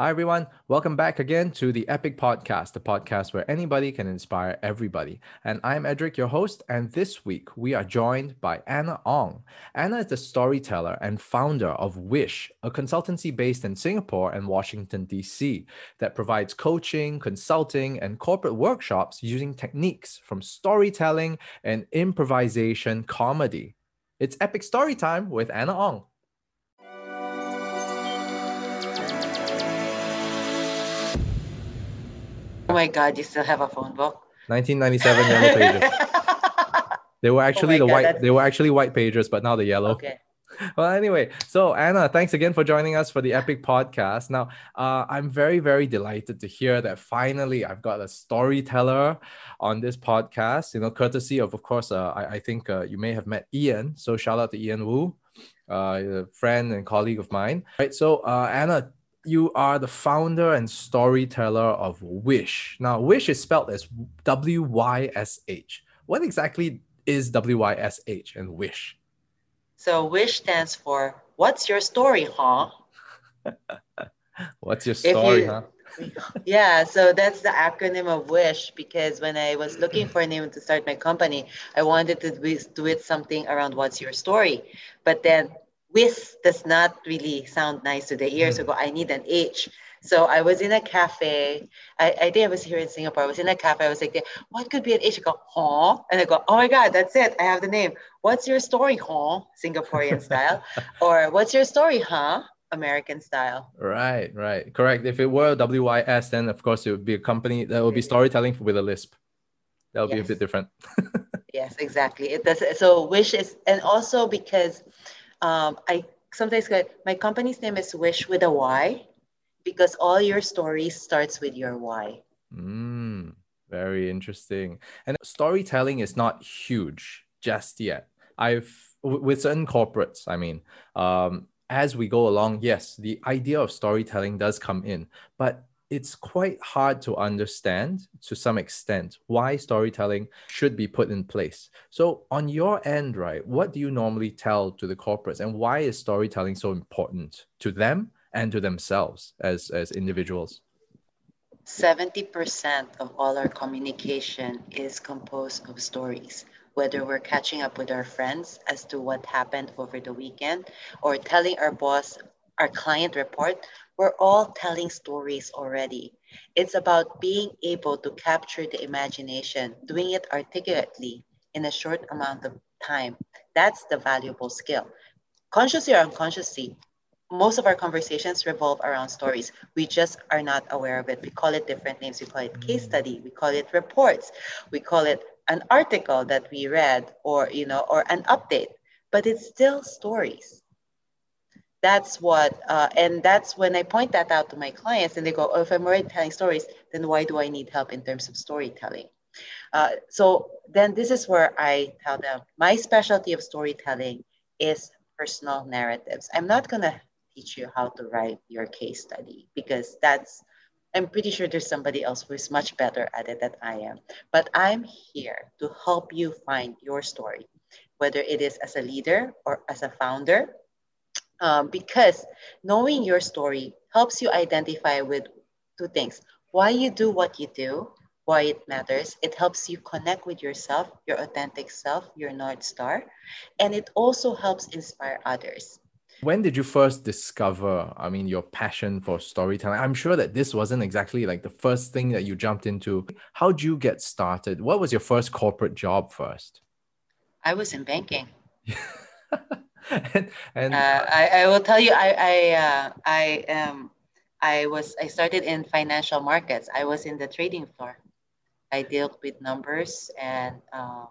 Hi, everyone. Welcome back again to the Epic Podcast, the podcast where anybody can inspire everybody. And I'm Edric, your host. And this week we are joined by Anna Ong. Anna is the storyteller and founder of Wish, a consultancy based in Singapore and Washington, D.C., that provides coaching, consulting, and corporate workshops using techniques from storytelling and improvisation comedy. It's Epic Story Time with Anna Ong. Oh my God, you still have a phone book? 1997 yellow pages. They were actually Oh the God, white. that's- They were actually white pages, but now the yellow. Okay. Well, anyway, so Anna, thanks again for joining us for the Epic Podcast. Now, uh, I'm very, very delighted to hear that finally I've got a storyteller on this podcast. You know, courtesy of, of course, uh, I, I think uh, you may have met Ian. So shout out to Ian Wu, uh, a friend and colleague of mine. Right. So, uh, Anna, you are the founder and storyteller of Wish. Now, Wish is spelled as W Y S H. What exactly is W Y S H and Wish? So WISH stands for What's Your Story, huh? What's your story, you- huh? Yeah, so that's the acronym of WISH because when I was looking for a name to start my company, I wanted to do do it something around What's Your Story. But then WIS does not really sound nice to the ear. Mm. So I go, I need an H. So I was in a cafe. I, I think I was here in Singapore. I was in a cafe. I was like, what could be an H? I go, huh? And I go, oh my God, that's it. I have the name. What's your story, huh? Singaporean style. or what's your story, huh? American style. Right, right. Correct. If it were WYS, then of course it would be a company that would be storytelling with a lisp. That would be a bit different. Yes, exactly. It does. So wish is, and also because um, I sometimes get my company's name is Wish with a Y, because all your stories starts with your why. Mm, very interesting. And storytelling is not huge just yet. I've with certain corporates, I mean, um, as we go along, yes, the idea of storytelling does come in, but it's quite hard to understand to some extent why storytelling should be put in place. So, on your end, right, what do you normally tell to the corporates, and why is storytelling so important to them and to themselves as as individuals? 70% of all our communication is composed of stories, whether we're catching up with our friends as to what happened over the weekend or telling our boss our client report, we're all telling stories already. It's about being able to capture the imagination, doing it articulately in a short amount of time. That's the valuable skill. Consciously or unconsciously, most of our conversations revolve around stories. We just are not aware of it. We call it different names. We call it case mm-hmm. study. We call it reports. We call it an article that we read or, you know, or an update, but it's still stories. That's what, uh, and that's when I point that out to my clients and they go, oh, if I'm already telling stories, then why do I need help in terms of storytelling? Uh, so then this is where I tell them my specialty of storytelling is personal narratives. I'm not going to teach you how to write your case study because that's I'm pretty sure there's somebody else who is much better at it than I am. But I'm here to help you find your story, whether it is as a leader or as a founder, um, because knowing your story helps you identify with two things why you do what you do, why it matters. It helps you connect with yourself, your authentic self, your North Star, and it also helps inspire others. When did you first discover, I mean, your passion for storytelling? I'm sure that this wasn't exactly like the first thing that you jumped into. How'd you get started? What was your first corporate job first? I was in banking. and and Uh, I, I will tell you, I I uh, I um I was I started in financial markets. I was in the trading floor. I dealt with numbers and um,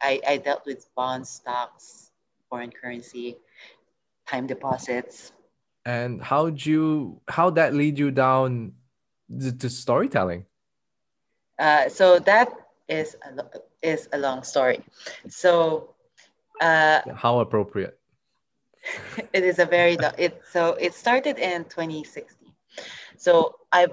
I I dealt with bonds, stocks, foreign currency, time deposits. and how'd you how'd that lead you down to, to storytelling? Uh, so that is a, is a long story. So uh, How appropriate. it is a very it so it started in 2016 so i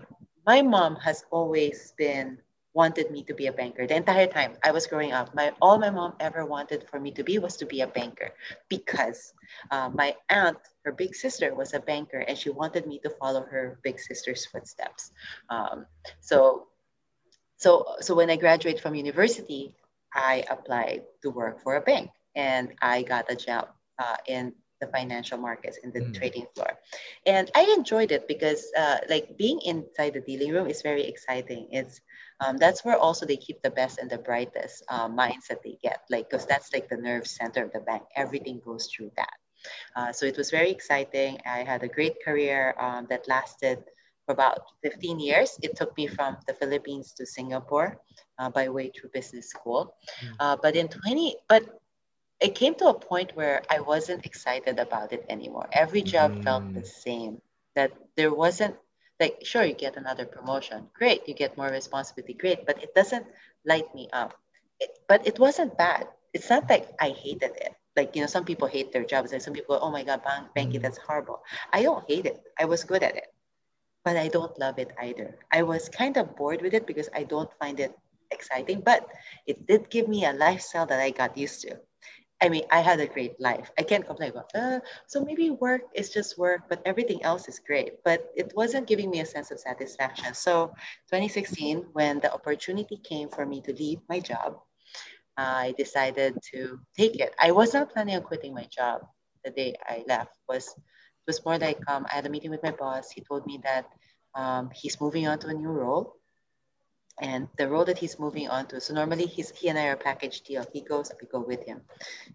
my mom has always been wanted me to be a banker. The entire time I was growing up, my all my mom ever wanted for me to be was to be a banker because uh, my aunt, her big sister, was a banker, and she wanted me to follow her big sister's footsteps. Um, so, so, so when I graduated from university, I applied to work for a bank, and I got a job uh, in the financial markets in the mm. trading floor. And i enjoyed it because uh, like being inside the dealing room is very exciting. It's um, that's where also they keep the best and the brightest uh, minds that they get like because that's like the nerve center of the bank. Everything goes through that. Uh, so it was very exciting. I had a great career um, that lasted for about 15 years. It took me from the philippines to singapore uh, by way through business school. Mm. but in 20 but it came to a point where I wasn't excited about it anymore. Every job mm. felt the same. That there wasn't like sure you get another promotion, great, you get more responsibility, great, but it doesn't light me up. It, but it wasn't bad. It's not like I hated it. Like you know, some people hate their jobs. Like some people, oh my god, bank, banking, mm. that's horrible. I don't hate it. I was good at it, but I don't love it either. I was kind of bored with it because I don't find it exciting. But it did give me a lifestyle that I got used to I mean, I had a great life. I can't complain about, uh, so maybe work is just work, but everything else is great. But it wasn't giving me a sense of satisfaction. So 2016, when the opportunity came for me to leave my job, I decided to take it. I was not planning on quitting my job the day I left. Was it was more like um, I had a meeting with my boss. He told me that um, he's moving on to a new role and the role that he's moving on to. So normally he's he and I are a package deal. He goes, I go with him.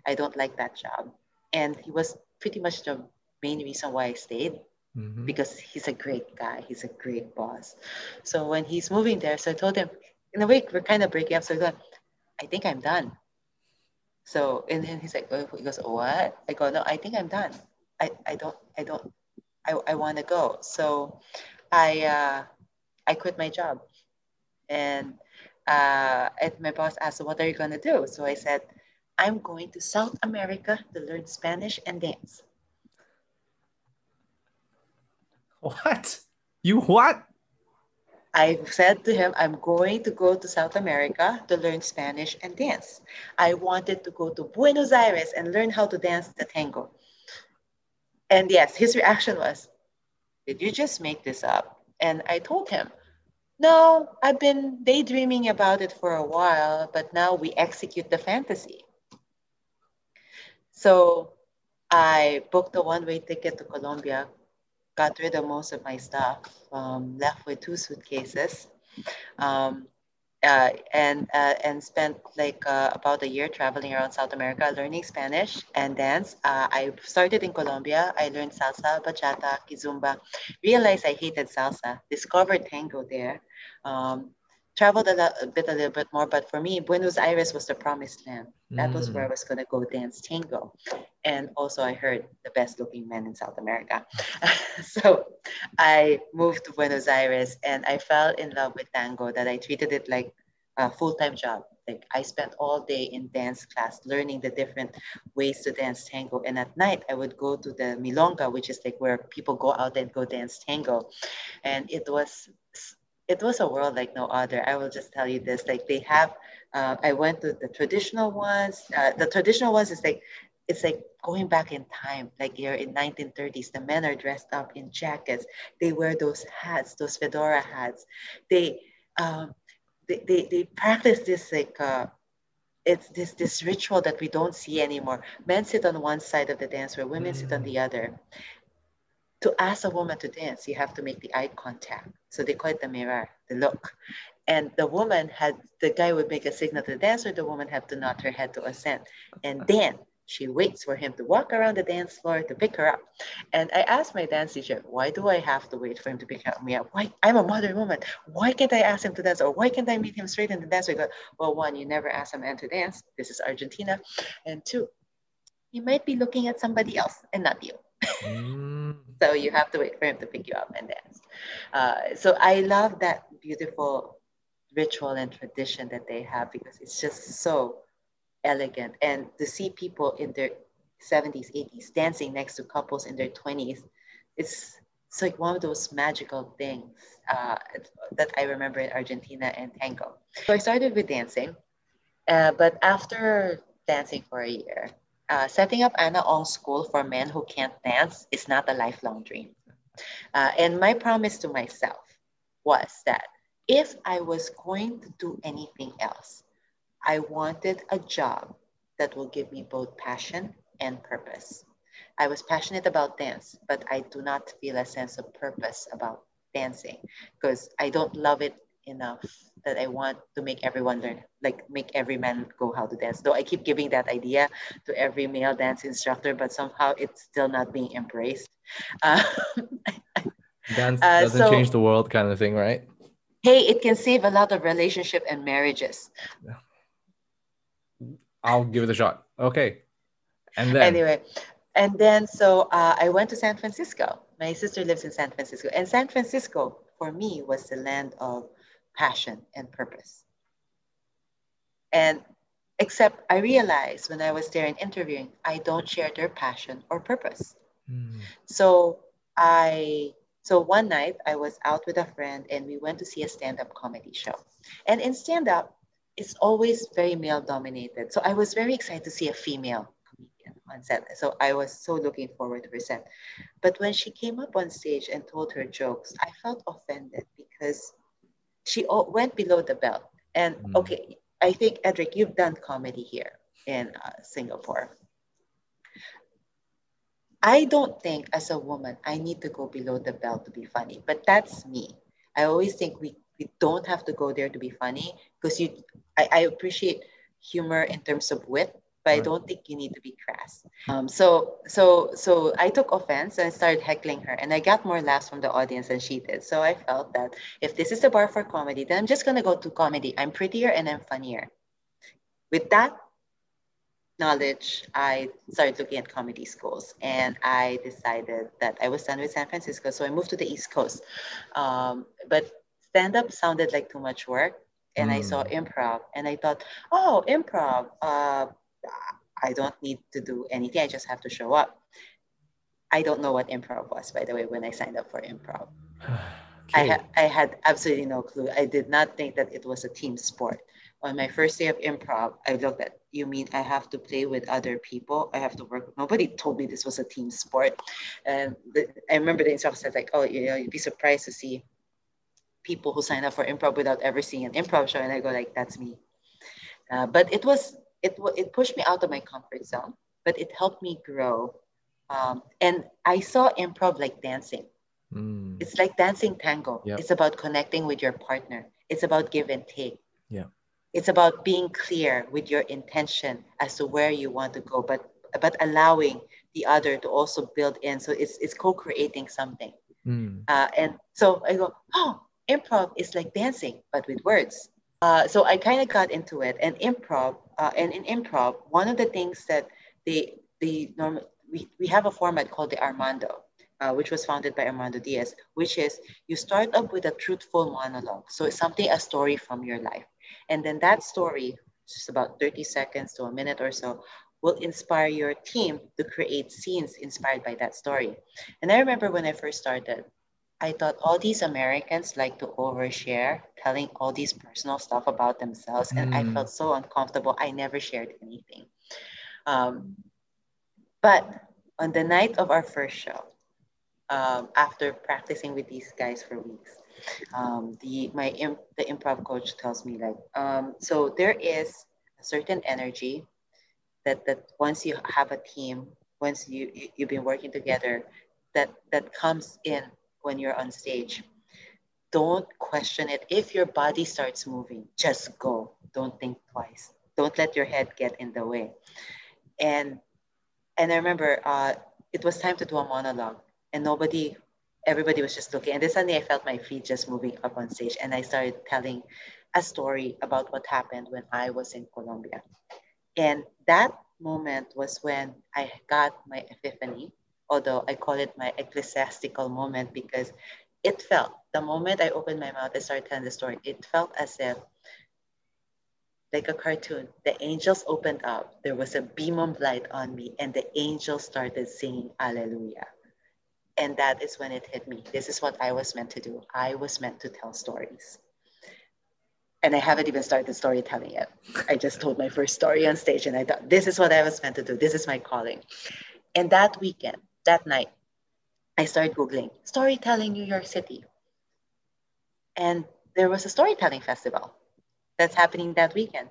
I don't like that job. And he was pretty much the main reason why I stayed mm-hmm. because he's a great guy. He's a great boss. So when he's moving there, so I told him, in a way, we're kind of breaking up. So I go, I think I'm done. So and then he's like, oh, he goes, what? I go, no, I think I'm done. I, I don't, I don't, I, I want to go. So I, uh, I quit my job and uh, and my boss asked, "What are you gonna do?" So I said, "I'm going to South America to learn Spanish and dance." What? You what? I said to him, I'm going to go to South America to learn Spanish and dance. I wanted to go to Buenos Aires and learn how to dance the tango. And yes, his reaction was, Did you just make this up? And I told him, no, I've been daydreaming about it for a while, but now we execute the fantasy. So I booked a one way ticket to Colombia, got rid of most of my stuff, um, left with two suitcases. Um, uh, and uh, and spent like uh, about a year traveling around South America, learning Spanish and dance. Uh, I started in Colombia. I learned salsa, bachata, kizomba. Realized I hated salsa. Discovered tango there. Um, traveled a, lot, a bit, a little bit more, but for me, Buenos Aires was the promised land. That mm. was where I mm. was going to go dance tango. And also, I heard the best looking men in South America. so I moved to Buenos Aires and I fell in love with tango that I treated it like a full time job. Like I spent all day in dance class learning the different ways to dance tango. And at night, I would go to the milonga, which is like where people go out and go dance tango. And it was it was a world like no other. I will just tell you this: like they have, uh, I went to the traditional ones. Uh, the traditional ones is like, it's like going back in time, like you're in 1930s. The men are dressed up in jackets. They wear those hats, those fedora hats. They, um, they, they, they practice this like. Uh, it's this this ritual that we don't see anymore. Men sit on one side of the dance where women mm. sit on the other to ask a woman to dance, you have to make the eye contact. So they call it the mirada, the look. And the woman had, the guy would make a signal to the dancer, the woman had to nod her head to assent. And then she waits for him to walk around the dance floor to pick her up. And I asked my dance teacher, why do I have to wait for him to pick up me up? Why? I'm a modern woman. Why can't I ask him to dance? Or why can't I meet him straight in the dance? We go, well, one, you never ask a man to dance. This is Argentina. And two, he might be looking at somebody else and not you. Mm. so you have to wait for him to pick you up and dance. Uh, so I love that beautiful ritual and tradition that they have because it's just so elegant. And to see people in their 70s, 80s dancing next to couples in their 20s, it's it's like one of those magical things uh, that I remember in Argentina and tango. So I started with dancing, uh, but after dancing for a year, uh, setting up Anna Ong School for men who can't dance is not a lifelong dream. Uh, and my promise to myself was that if I was going to do anything else, I wanted a job that will give me both passion and purpose. I was passionate about dance, but I do not feel a sense of purpose about dancing because I don't love it enough that I want to make everyone learn, like make every man go how to dance. Though I keep giving that idea to every male dance instructor, but somehow it's still not being embraced. Uh, dance uh, doesn't so, change the world, kind of thing, right? Hey, it can save a lot of relationship and marriages. I'll give it a shot. Okay. And then anyway, and then so uh, I went to San Francisco. My sister lives in San Francisco, and San Francisco for me was the land of passion and purpose. And except I realized when I was there and interviewing, I don't share their passion or purpose. Mm. So I so one night I was out with a friend and we went to see a stand-up comedy show. And in stand-up, it's always very male dominated. So I was very excited to see a female comedian on set. So I was so looking forward to her set. But when she came up on stage and told her jokes, I felt offended because she went below the belt. And mm. okay, I think Edric, you've done comedy here in uh, Singapore. I don't think as a woman I need to go below the belt to be funny, but that's me. I always think we, we don't have to go there to be funny because you I, I appreciate humor in terms of wit, but right. I don't think you need to be crass. Um, so so so I took offense and started heckling her, and I got more laughs from the audience than she did. So I felt that if this is the bar for comedy, then I'm just gonna go to comedy. I'm prettier and I'm funnier. With that knowledge, I started looking at comedy schools, and I decided that I was done with San Francisco, so I moved to the East Coast. Um, but stand up sounded like too much work and mm. I saw mm. improv and I thought, oh, improv. Uh, I don't need to do anything. I just have to show up. I don't know what improv was, by the way, when I signed up for improv. okay. I, ha- I had absolutely no clue. I did not think that it was a team sport. On my first day of improv, I looked at, you mean I have to play with other people? I have to work. Nobody told me this was a team sport. And the, I remember the instructor said, like, oh, you know, you'd be surprised to see people who sign up for improv without ever seeing an improv show. And I go, like, that's me. Uh, but it was it, it pushed me out of my comfort zone, but it helped me grow. Um, and I saw improv like dancing. Mm. It's like dancing tango. Yep. It's about connecting with your partner. It's about give and take. Yeah. It's about being clear with your intention as to where you want to go, but but allowing the other to also build in. So it's it's co-creating something. Mm. Uh, and so I go, oh, improv is like dancing, but with words. Uh, so I kind of got into it. And improv, uh, and in improv, one of the things that they, the norm, we, we have a format called the Armando, uh, which was founded by Armando Diaz, which is you start up with a truthful monologue. So it's something, a story from your life. And then that story, just about 30 seconds to a minute or so, will inspire your team to create scenes inspired by that story. And I remember when I first started, I thought all these Americans like to overshare, telling all these personal stuff about themselves, mm. and I felt so uncomfortable. I never shared anything. Um, but on the night of our first show, um, after practicing with these guys for weeks, um, the my imp, the improv coach tells me like, um, so there is a certain energy that that once you have a team, once you, you you've been working together, that that comes in when you're on stage. Don't question it. If your body starts moving, just go. Don't think twice. Don't let your head get in the way. And and I remember uh, it was time to do a monologue, and nobody, everybody was just looking. And then suddenly I felt my feet just moving up on stage, and I started telling a story about what happened when I was in Colombia. And that moment was when I got my epiphany although I call it my ecclesiastical moment because it felt, the moment I opened my mouth and started telling the story, it felt as if, like a cartoon, the angels opened up, there was a beam of light on me, and the angels started singing Alleluia. And that is when it hit me. This is what I was meant to do. I was meant to tell stories. And I haven't even started storytelling yet. I just told my first story on stage and I thought, this is what I was meant to do. This is my calling. And that weekend, that night, I started Googling storytelling New York City. And there was a storytelling festival that's happening that weekend,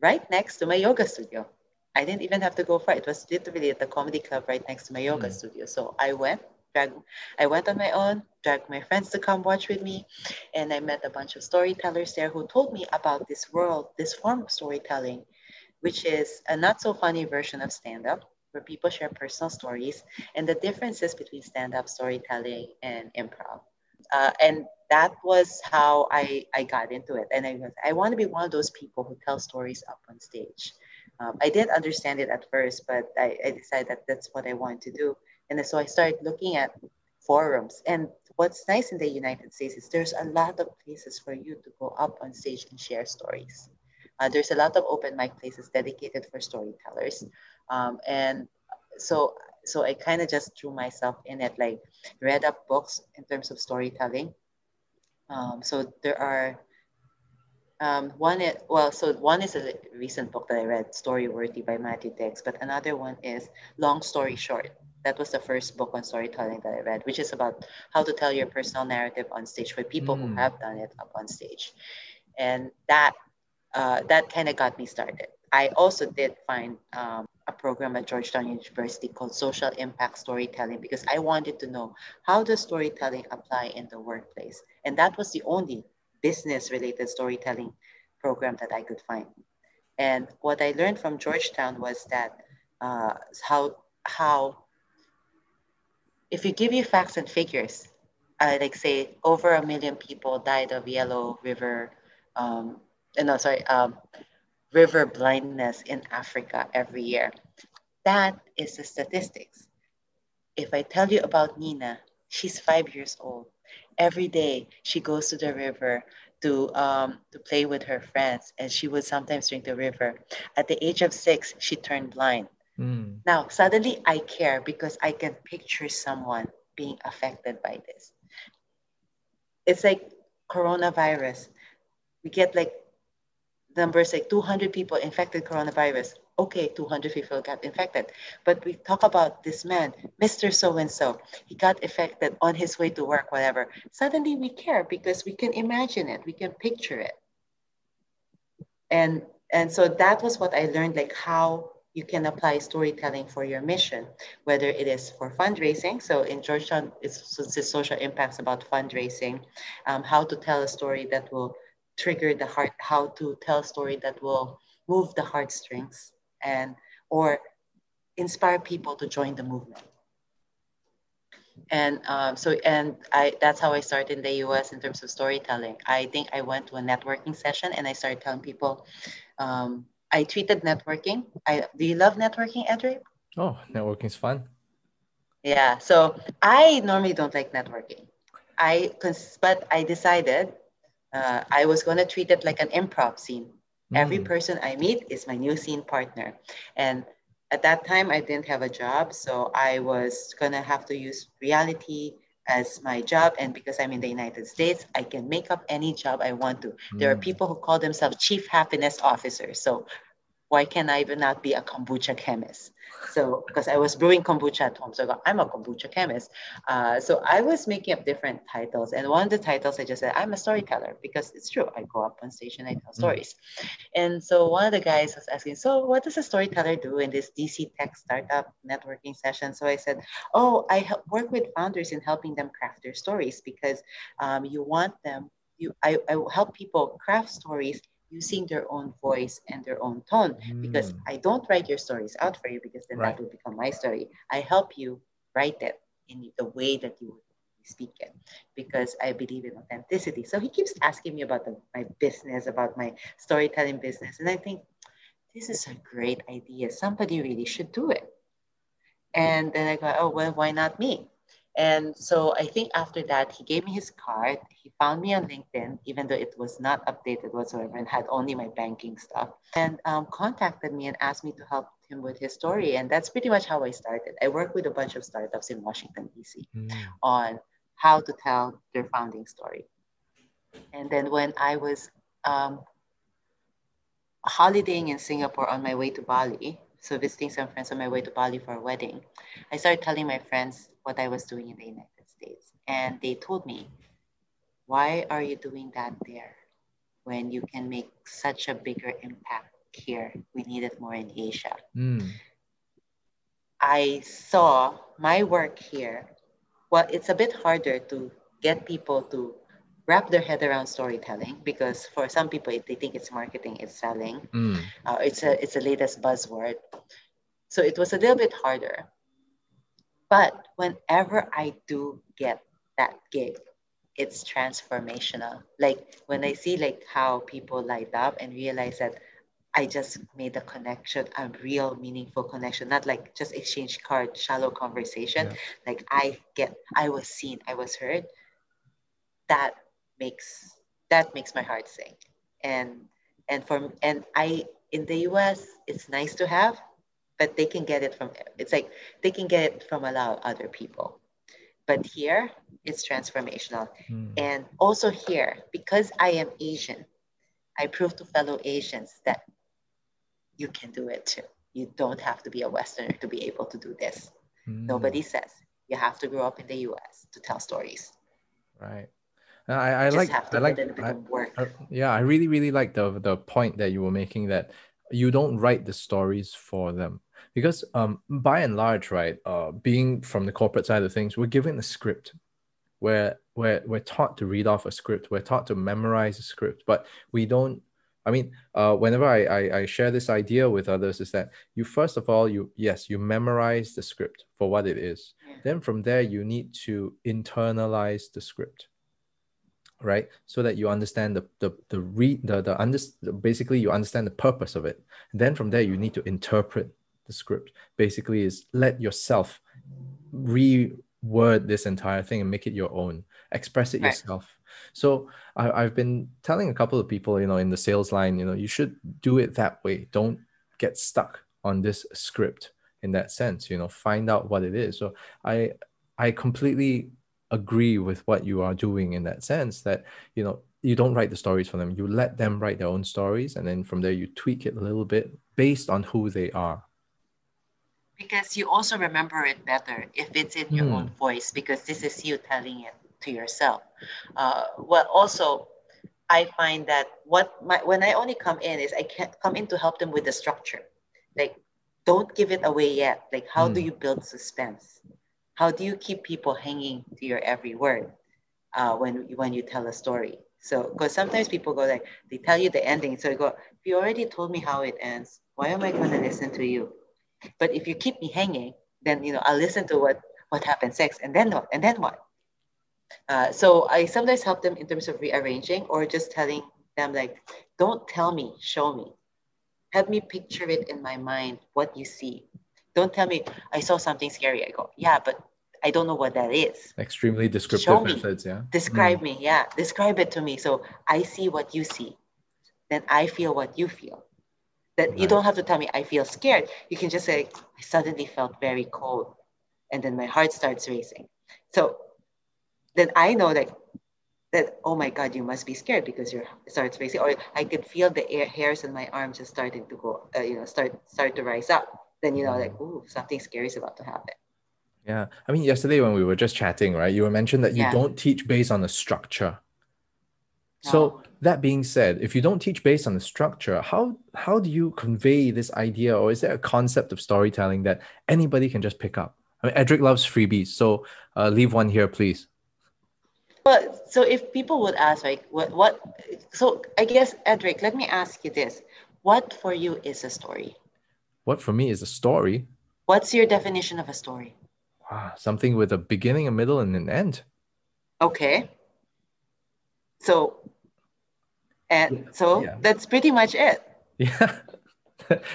right next to my yoga studio. I didn't even have to go far. It was literally at the comedy club right next to my yoga mm. studio. So I went, drag, I went on my own, dragged my friends to come watch with me, and I met a bunch of storytellers there who told me about this world, this form of storytelling, which is a not so funny version of stand-up where people share personal stories and the differences between stand-up storytelling and improv. Uh, and that was how I, I got into it. And I was, I want to be one of those people who tell stories up on stage. Um, I didn't understand it at first, but I, I decided that that's what I wanted to do. And so I started looking at forums. And what's nice in the United States is there's a lot of places for you to go up on stage and share stories. Uh, there's a lot of open mic places dedicated for storytellers. Um, and so so I kind of just threw myself in it, like read up books in terms of storytelling. Um, so there are um, one is well, so one is a recent book that I read, Storyworthy by Matthew Dicks, but another one is Long Story Short. That was the first book on storytelling that I read, which is about how to tell your personal narrative on stage for people mm. who have done it up on stage, and that uh, that kind of got me started. I also did find um, a program at Georgetown University called Social Impact Storytelling because I wanted to know how does storytelling apply in the workplace, and that was the only business-related storytelling program that I could find. And what I learned from Georgetown was that uh, how how if you give you facts and figures, uh, like say over a million people died of yellow river, um, no sorry, um, river blindness in Africa every year. That is the statistics. If I tell you about Nina, she's five years old. Every day she goes to the river to um, to play with her friends, and she would sometimes drink the river. At the age of six, she turned blind. Mm. Now suddenly I care because I can picture someone being affected by this. It's like coronavirus. We get like numbers like 200 people infected coronavirus. Okay, 200 people got infected. But we talk about this man, Mr. So-and-so. He got infected on his way to work, whatever. Suddenly we care because we can imagine it. We can picture it. And, and so that was what I learned, like how you can apply storytelling for your mission, whether it is for fundraising. So in Georgetown, it's, it's social impacts about fundraising, um, how to tell a story that will trigger the heart, how to tell a story that will move the heartstrings and or inspire people to join the movement. And um, so, and I that's how I started in the US in terms of storytelling. I think I went to a networking session and I started telling people. Um, I treated networking. I do you love networking, Edric? Oh, networking is fun. Yeah. So I normally don't like networking. I but I decided uh, I was going to treat it like an improv scene. Mm. Every person I meet is my new scene partner. And at that time, I didn't have a job. So I was going to have to use reality as my job. And because I'm in the United States, I can make up any job I want to. Mm. There are mm. people who call themselves chief happiness officers. So why can I even not be a kombucha chemist? So, because I was brewing kombucha at home, so I got, I'm a kombucha chemist. Uh, so I was making up different titles, and one of the titles I just said I'm a storyteller because it's true. I go up on stage and I tell mm. stories. And so one of the guys was asking, so what does a storyteller do in this DC Tech startup networking session? So I said, oh, I help work with founders in helping them craft their stories because um, you want them. You, I, I help people craft stories using their own voice and their own tone mm. because I don't write your stories out for you because then right. that will become my story. I help you write it in the way that you would speak it because I believe in authenticity. So he keeps asking me about the, my business, about my storytelling business. And I think this is a great idea. Somebody really should do it. And then I go, oh, well, why not me? And so I think after that, he gave me his card. He found me on LinkedIn, even though it was not updated whatsoever and had only my banking stuff, and um, contacted me and asked me to help him with his story. And that's pretty much how I started. I work with a bunch of startups in Washington, D.C. Mm. on how to tell their founding story. And then when I was um, holidaying in Singapore on my way to Bali, so visiting some friends on my way to Bali for a wedding, I started telling my friends what I was doing in the United States. And they told me, why are you doing that there when you can make such a bigger impact here? We need it more in Asia. Mm. I saw my work here. Well, it's a bit harder to get people to wrap their head around storytelling because for some people they think it's marketing it's selling mm. uh, it's a it's the latest buzzword so it was a little bit harder but whenever i do get that gig it's transformational. Like when i see like how people light up and realize that i just made a connection a real meaningful connection not like just exchange card shallow conversation. Yeah. like i get i was seen i was heard. That makes that makes my heart sing. And and for and i in the us it's nice to have but they can get it from it's like they can get it from a lot of other people. But here it's transformational. Mm. and also here because i am asian i prove to fellow asians that you can do it too. You don't have to be a westerner to be able to do this. Mm. nobody says. You have to grow up in the us to tell stories. Right. I, I like I like I, I, yeah I really really like the the point that you were making that you don't write the stories for them because um by and large right uh being from the corporate side of things we're given a script. Where we're, we're taught to read off a script. We're taught to memorize a script. But we don't I mean, uh, whenever I, I, I share this idea with others, is that you first of all you yes you memorize the script for what it is. Then from there you need to internalize the script right? So that you understand the the the read the the under, basically you understand the purpose of it. Then from there you need to interpret the script basically is let yourself reword this entire thing and make it your own. Express it right. yourself. So I, i've been telling a couple of people you know in the sales line you know you should do it that way. Don't get stuck on this script in that sense you know find out what it is. So i i completely agree with what you are doing in that sense that you know you don't write the stories for them. You let them write their own stories and then from there you tweak it a little bit based on who they are because you also remember it better if it's in your own hmm. voice because this is you telling it to yourself uh, well also i find that what my when i only come in is i can't come in to help them with the structure like don't give it away yet like how mm. do hmm. you build suspense how do you keep people hanging to your every word uh, when when you tell a story? So because sometimes people go like they tell you the ending, so you go, if you already told me how it ends, why am I going to listen to you? But if you keep me hanging, then you know I'll listen to what what happens next, and then what, and then what. Uh, so I sometimes help them in terms of rearranging or just telling them like, don't tell me, show me. Help me picture it in my mind what you see. Don't tell me I saw something scary. I go, yeah, but I don't know what that is. Extremely descriptive methods, yeah. Describe mm. me, yeah. Describe it to me. So I see what you see. Then I feel what you feel. That right. you don't have to tell me I feel scared. You can just say, I suddenly felt very cold. And then my heart starts racing. So then I know that that oh my god you must be scared because your heart starts racing or i could feel the air, hairs in my arm just starting to go uh, you know start start to rise up then you know like ooh something scary is about to happen yeah. I mean, yesterday when we were just chatting, right, you were mentioned that you yeah. don't teach based on the structure. So that being said, if you don't teach based on the structure, how how do you convey this idea, or is there a concept of storytelling that anybody can just pick up? I mean, Edric loves freebies, so uh, leave one here, please. Well, so if people would ask, like, what, what? So I guess, Edric, let me ask you this: What for you is a story? What for me is a story? What's your definition of a story? Ah, something with a beginning, a middle, and an end. Okay. So, and so yeah. that's pretty much it. Yeah.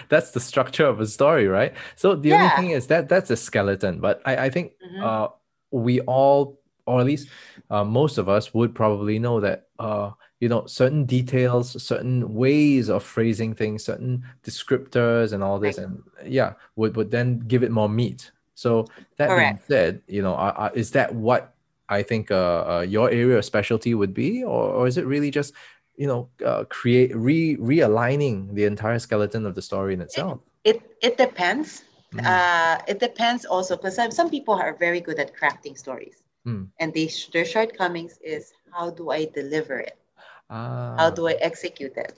that's the structure of a story, right? So the yeah. only thing is that that's a skeleton. But I, I think mm-hmm. uh, we all, or at least uh, most of us, would probably know that uh, you know certain details, certain ways of phrasing things, certain descriptors, and all this, Right. and yeah, would would then give it more meat. So that being said, you know, uh, uh, is that what I think uh, uh, your area of specialty would be, or, or is it really just you know uh, create re realigning the entire skeleton of the story in itself? It it depends. Mm. Uh, it depends also because some, some people are very good at crafting stories, Mm. and they, their shortcomings is how do I deliver it? Ah, How do I execute it?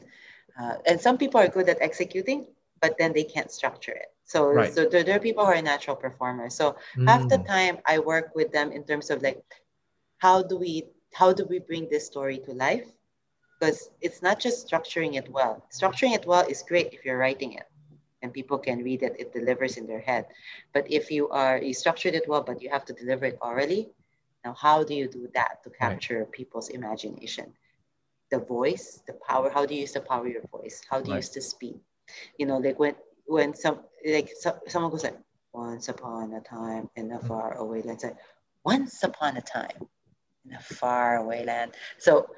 Uh, and some people are good at executing, but then they can't structure it. So, Right. so there, there are people who are natural performers. So half the Mm. time I work with them in terms of like, how do we how do we bring this story to life? Because it's not just structuring it well. Structuring it well is great if you're writing it and people can read it, it delivers in their head. But if you are you structured it well, but you have to deliver it orally, now how do you do that to capture people's imagination? The voice, the power, how do you use the power of your voice? How do you Right. use the speed? You know, like when when some like so, someone goes like, once upon a time in a far away land. Once upon a time in a far away land. So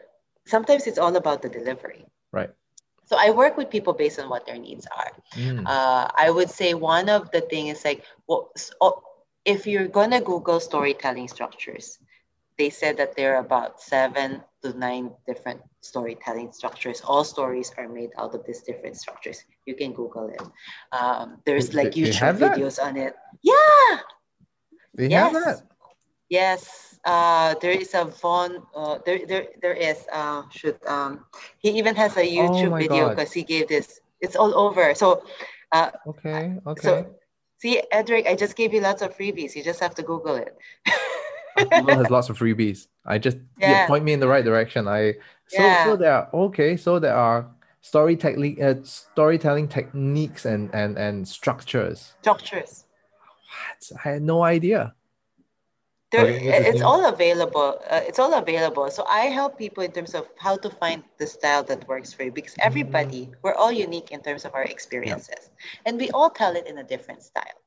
sometimes it's all about the delivery. Right. So I work with people based on what their needs are. Mm. Uh, I would say one of the things is like, well, s- oh, if you're gonna Google storytelling structures, they said that there are about seven to nine different storytelling structures. All stories are made out of these different structures. You can Google it. Um, there's like they YouTube that? videos on it. Yeah. They have that. Yes, uh, there is a Von. Uh, there, there, there is. Uh, shoot. Um, he even has a YouTube Oh video because he gave this. It's all over. So, uh, Okay. Okay. so see, Edric, I just gave you lots of freebies. You just have to Google it. Google has lots of freebies. I just yeah. Yeah. point me in the right direction. I so so there are okay. So there are story technique, uh, storytelling techniques and and and structures. Structures. What? I had no idea. There, it's all available. Uh, it's all available. So I help people in terms of how to find the style that works for you because Mm. everybody, we're all unique in terms of our experiences, and we all tell it in a different style.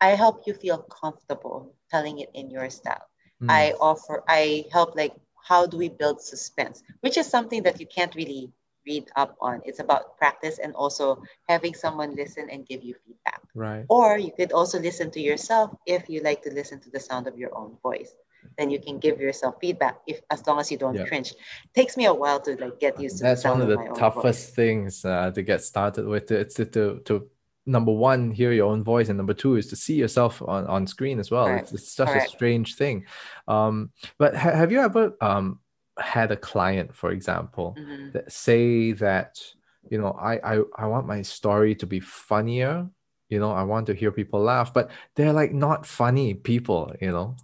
I help you feel comfortable telling it in your style. Mm. I offer, I help like how do we build suspense, which is something that you can't really read up on. It's about practice and also having someone listen and give you feedback. right. Or you could also listen to yourself if you like to listen to the sound of your own voice. Then you can give yourself feedback if as long as you don't Yeah. cringe. takes me a while to like get used to That's one of the toughest things uh, to get started with. It's to, to to number one hear your own voice, and number two is to see yourself on, on screen as well. Correct. It's, it's such Correct. a strange thing. Um, but ha- have you ever um had a client, for example, Mhm. that say that you know I, I I want my story to be funnier. You know, I want to hear people laugh, but they're like not funny people. You know.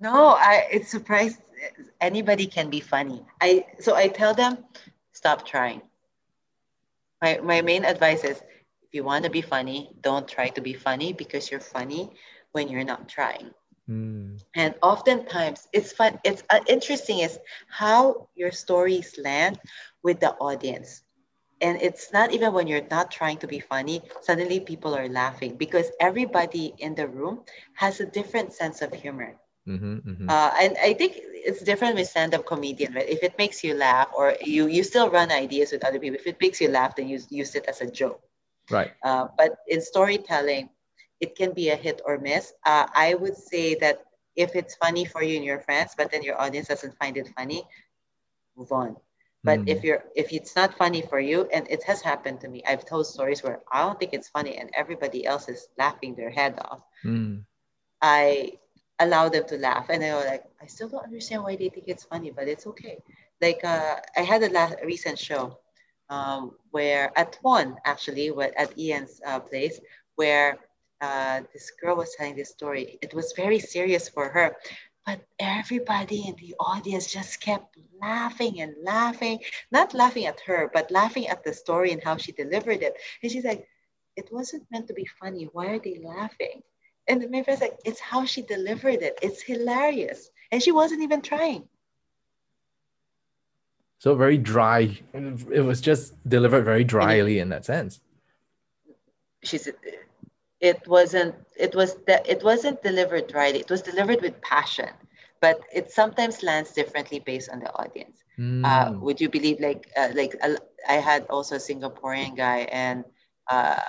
No, I it's surprised anybody can be funny. I so I tell them stop trying. My my main advice is if you want to be funny, don't try to be funny because you're funny when you're not trying. Mm, And oftentimes it's fun. It's uh, interesting is how your stories land with the audience. And it's not even when you're not trying to be funny, suddenly people are laughing because everybody in the room has a different sense of humor. Mhm, mhm. Uh, and I think it's different with stand-up comedian, right? If it makes you laugh or you you still run ideas with other people, if it makes you laugh, then you use it as a joke. right. Uh, but in storytelling, it can be a hit or miss. Uh, I would say that if it's funny for you and your friends, but then your audience doesn't find it funny, move on. But Mm, if you're if it's not funny for you, and it has happened to me, I've told stories where I don't think it's funny, and everybody else is laughing their head off. mm, I allow them to laugh, and they were like, I still don't understand why they think it's funny, but it's okay. Like uh, I had a last a recent show um, where at one actually, at Ian's uh, place, where uh, this girl was telling this story. It was very serious for her, but everybody in the audience just kept laughing and laughing, not laughing at her, but laughing at the story and how she delivered it. And she's like, it wasn't meant to be funny. Why are they laughing? And my friend's like, it's how she delivered it. It's hilarious. And she wasn't even trying. So very dry. It was just delivered very dryly in that sense. She's it wasn't it was that it wasn't delivered right it was delivered with passion but it sometimes lands differently based on the audience Mm. uh, would you believe like uh, like uh, i had also a singaporean guy and uh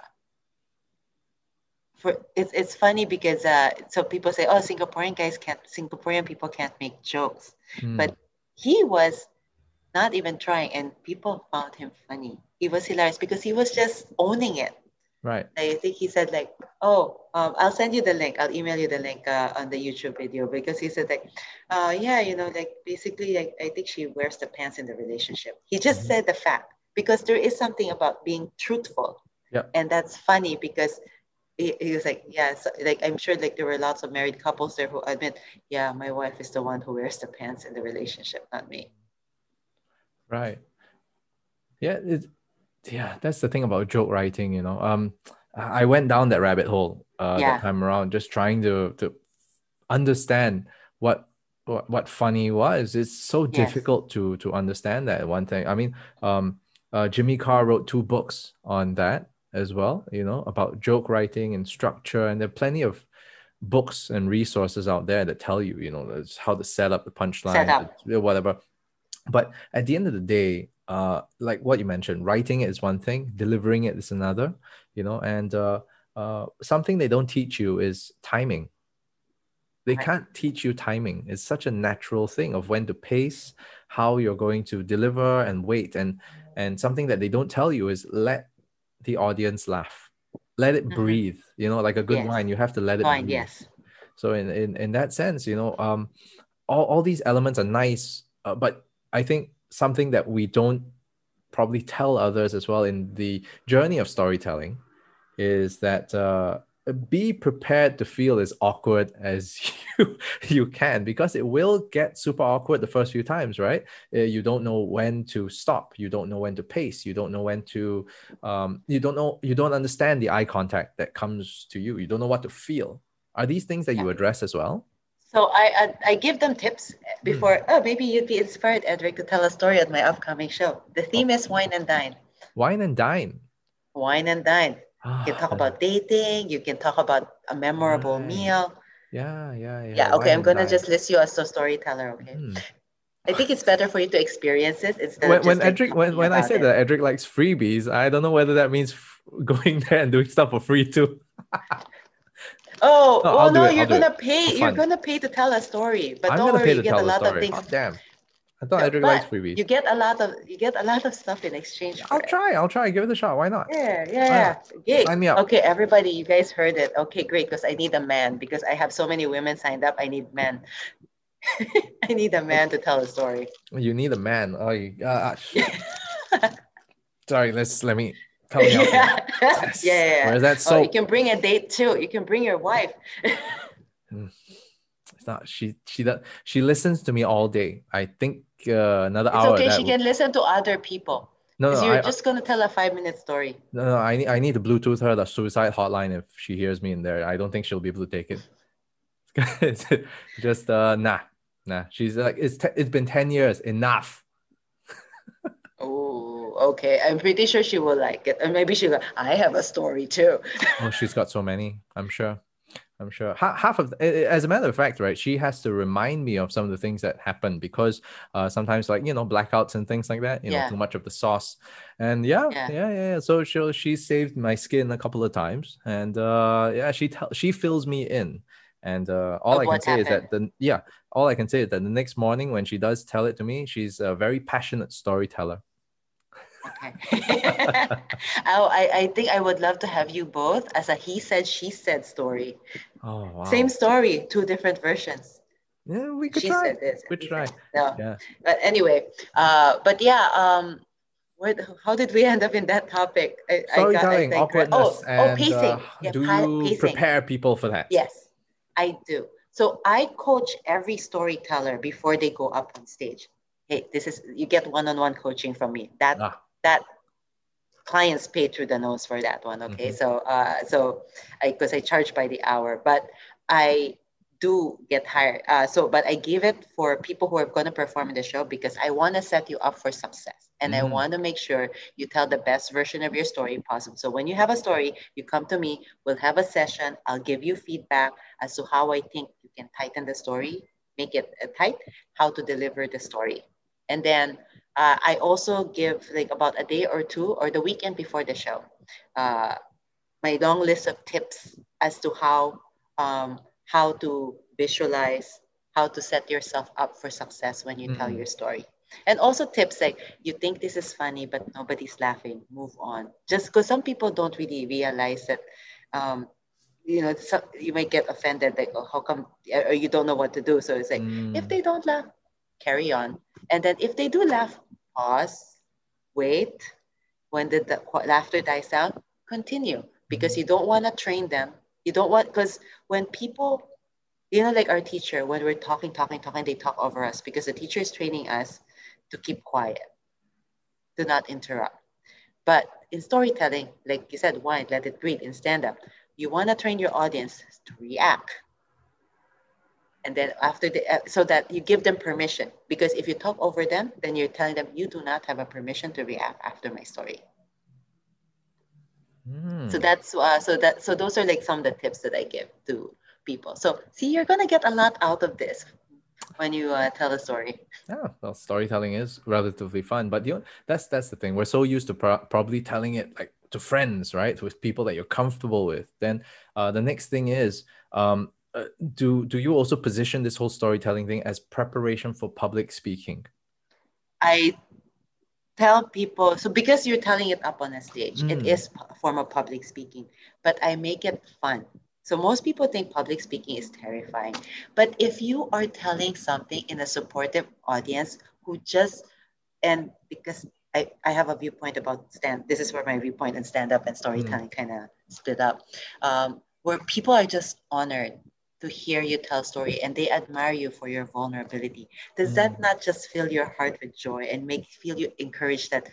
for it's, it's funny because uh so people say oh singaporean guys can't singaporean people can't make jokes Mm. but he was not even trying and people found him funny he was hilarious because he was just owning it right. I think he said like, "Oh, um, I'll send you the link. I'll email you the link uh, on the YouTube video because he said like, uh, yeah, you know, like basically, like I think she wears the pants in the relationship. He just Mhm. said the fact because there is something about being truthful, Yep. and that's funny because he, he was like, yeah, so, like I'm sure like there were lots of married couples there who admit, yeah, my wife is the one who wears the pants in the relationship, not me. Right. Yeah, it, yeah, that's the thing about joke writing, you know. Um, I I went down that rabbit hole uh Yeah. that time around, just trying to to understand what what, what funny was. It's so Yes. difficult to to understand that one thing. I mean, um, uh, Jimmy Carr wrote two books on that as well, you know, about joke writing and structure, and there are plenty of books and resources out there that tell you, you know, how to set up the punchline, up. whatever. But at the end of the day, uh, like what you mentioned, writing it is one thing, delivering it is another, you know, and uh, uh, something they don't teach you is timing. They Right. can't teach you timing. It's such a natural thing of when to pace, how you're going to deliver and wait. And and something that they don't tell you is let the audience laugh. Let it Mhm. breathe. You know, like a good Yes. wine, you have to let it breathe. yes. So in, in in that sense, you know, um, all, all these elements are nice, uh, but I think something that we don't probably tell others as well in the journey of storytelling is that uh, be prepared to feel as awkward as you you can because it will get super awkward the first few times, right? Uh, you don't know when to stop, you don't know when to pace, you don't know when to, um, you don't know, you don't understand the eye contact that comes to you, you don't know what to feel. Are these things that you address as well? So I, I I give them tips before. Oh, maybe you'd be inspired, Edric, to tell a story at my upcoming show. The theme is wine and dine. Wine and dine. Wine and dine. Ah, You can talk about dating. You can talk about a memorable Right. meal. Yeah, yeah, yeah. Yeah. Okay, I'm gonna dine. just list you as a storyteller. Okay. Hmm. I think it's better for you to experience it instead When, of when like, Edric, when, when I say it. that Edric likes freebies, I don't know whether that means f- going there and doing stuff for free too. Oh, No, well, no, you're it gonna pay. You're gonna pay to tell a story, but I'm don't worry, you get a lot story. of things. Oh, damn. I thought No, but likes freebies. You get a lot of you get a lot of stuff in exchange for I'll it. try. I'll try. Give it a shot. Why not? Yeah, yeah, yeah. Sign me up. Okay, everybody, you guys heard it. Okay, great, because I need a man because I have so many women signed up. I need men. I need a man to tell a story. You need a man. Oh, you, uh, uh, sorry. Let's let me tell out. yeah. Yes. yeah, yeah. Where's that Oh, you can bring a date too. You can bring your wife. It's not. She she does. She listens to me all day. I think uh, another It's hour. okay. that She can listen to other people. no, no, you're I, just gonna tell a five minute story. no, no. I need I need to Bluetooth her the suicide hotline if she hears me in there. I don't think she'll be able to take it. Just uh nah nah. She's like it's te- it's been ten years. Enough. Oh, okay. I'm pretty sure she will like it. And maybe she'll go, I have a story too. Oh, she's got so many. I'm sure. I'm sure. Half of, as a matter of fact, right? She has to remind me of some of the things that happen because uh, sometimes, like you know, blackouts and things like that. You know, too much of the sauce, and yeah, yeah, Yeah. yeah. yeah. So she she saved my skin a couple of times, and uh, yeah, she tell she fills me in, and uh, all Of I can say is that the yeah, all I can say is that the next morning when she does tell it to me, she's a very passionate storyteller. Okay. oh, I, I think I would love to have you both as a he said, she said story. Oh wow. Same story, two different versions. Yeah, we could she try. said this. He try. No. Yeah. But anyway, uh, but yeah, um, where, how did we end up in that topic? I, I got- I storytelling, awkwardness, Oh, and oh, pacing. uh, yeah, do you pacing. prepare people for that? Yes, I do. So I coach every storyteller before they go up on stage. Hey, this is you get one-on-one coaching from me. That Ah. That clients pay through the nose for that one. Okay, Mhm. so uh, so I because I charge by the hour, but I do get hired. Uh, so, but I give it for people who are going to perform in the show because I want to set you up for success. And mm-hmm. I want to make sure you tell the best version of your story possible. So when you have a story, you come to me, we'll have a session. I'll give you feedback as to how I think you can tighten the story, make it uh, tight, how to deliver the story. And then uh, I also give like about a day or two or the weekend before the show, uh, my long list of tips as to how um, how to visualize, how to set yourself up for success when you mm-hmm. tell your story. And also tips like you think this is funny, but nobody's laughing, move on. Just because some people don't really realize that, um, you know, so you might get offended, like, oh, how come, or you don't know what to do. So it's like, mm. if they don't laugh, carry on. And then if they do laugh, pause, wait. When the, the laughter dies out, continue because you don't want to train them you don't want, because when people, you know, like our teacher, when we're talking, talking, talking, they talk over us because the teacher is training us to keep quiet, to not interrupt. But in storytelling, like you said, why let it breathe in stand up. You want to train your audience to react. And then after the, uh, so that you give them permission. Because if you talk over them, then you're telling them you do not have a permission to react after my story. Mm. So that's uh, so that so those are like some of the tips that I give to people. So see, you're gonna get a lot out of this when you uh, tell a story. Yeah, well, storytelling is relatively fun, but you know, that's that's the thing. We're so used to pro- probably telling it like to friends, right, with people that you're comfortable with. Then uh, the next thing is, um, uh, do do you also position this whole storytelling thing as preparation for public speaking? I tell people so because you're telling it up on a stage mm. it is a form of public speaking but i make it fun so most people think public speaking is terrifying but if you are telling something in a supportive audience who just and because I, I have a viewpoint about stand this is where my viewpoint and stand up and storytelling mm. kind of split up um, where people are just honored to hear you tell story and they admire you for your vulnerability does mm. that not just fill your heart with joy and make feel you encouraged that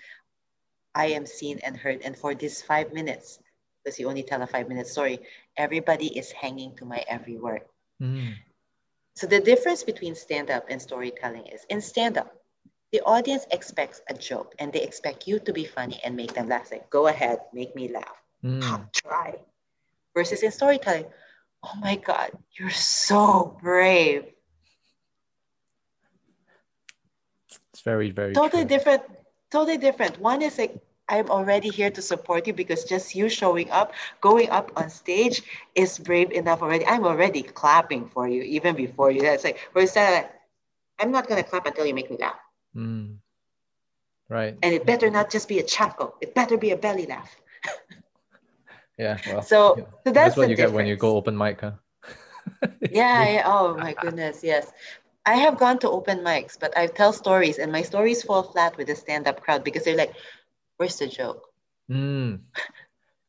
i am seen and heard and for these five minutes because you only tell a five minute story everybody is hanging to my every word mm. so the difference between stand up and storytelling is in stand up the audience expects a joke and they expect you to be funny and make them laugh like go ahead make me laugh mm. try versus in storytelling oh my God, you're so brave. It's very, very totally true. different. Totally different. One is like, I'm already here to support you because just you showing up, going up on stage is brave enough already. I'm already clapping for you even before you. That's like, whereas that, I'm not going to clap until you make me laugh. Mm. Right. And it better not just be a chuckle, it better be a belly laugh. Yeah. Well, so, yeah. so that's, what you difference. get when you go open mic, huh? yeah, yeah. Oh my goodness. Yes. I have gone to open mics, but I tell stories and my stories fall flat with the stand-up crowd because they're like, where's the joke? Mm.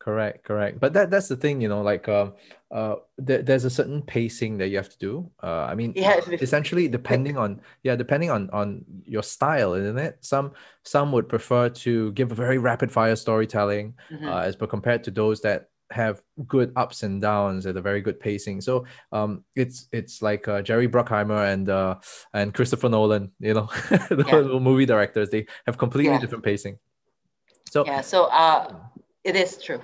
correct, correct. But that that's the thing, you know, like um uh, th- there's a certain pacing that you have to do. Uh, I mean, yeah, essentially depending on yeah, depending on on your style, isn't it? Some some would prefer to give a very rapid fire storytelling, mm-hmm. uh, as but compared to those that have good ups and downs at a very good pacing. So um, it's it's like uh, Jerry Bruckheimer and uh, and Christopher Nolan, you know, the yeah. movie directors. They have completely yeah. different pacing. So yeah, so uh, it is true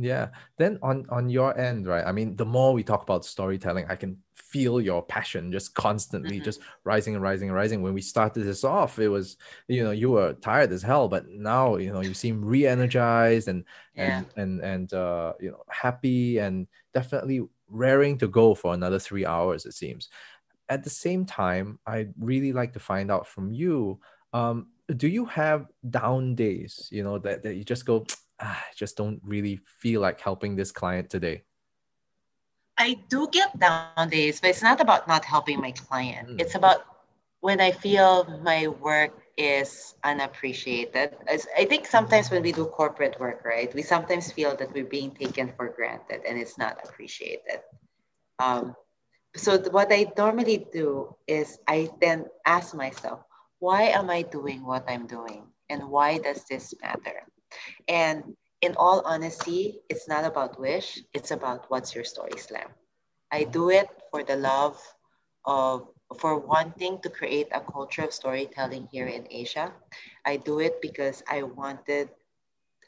yeah then on on your end right i mean the more we talk about storytelling i can feel your passion just constantly mm-hmm. just rising and rising and rising when we started this off it was you know you were tired as hell but now you know you seem re-energized and yeah. and and and uh you know happy and definitely raring to go for another three hours it seems at the same time i'd really like to find out from you um do you have down days you know that, that you just go ah, I just don't really feel like helping this client today? I do get down days, but it's not about not helping my client. Mm. It's about when I feel my work is unappreciated. As I think sometimes when we do corporate work, right, we sometimes feel that we're being taken for granted and it's not appreciated. Um, so what I normally do is I then ask myself, why am I doing what I'm doing? And why does this matter? And in all honesty, it's not about wish, it's about what's your story slam. I do it for the love of for wanting to create a culture of storytelling here in Asia. I do it because I wanted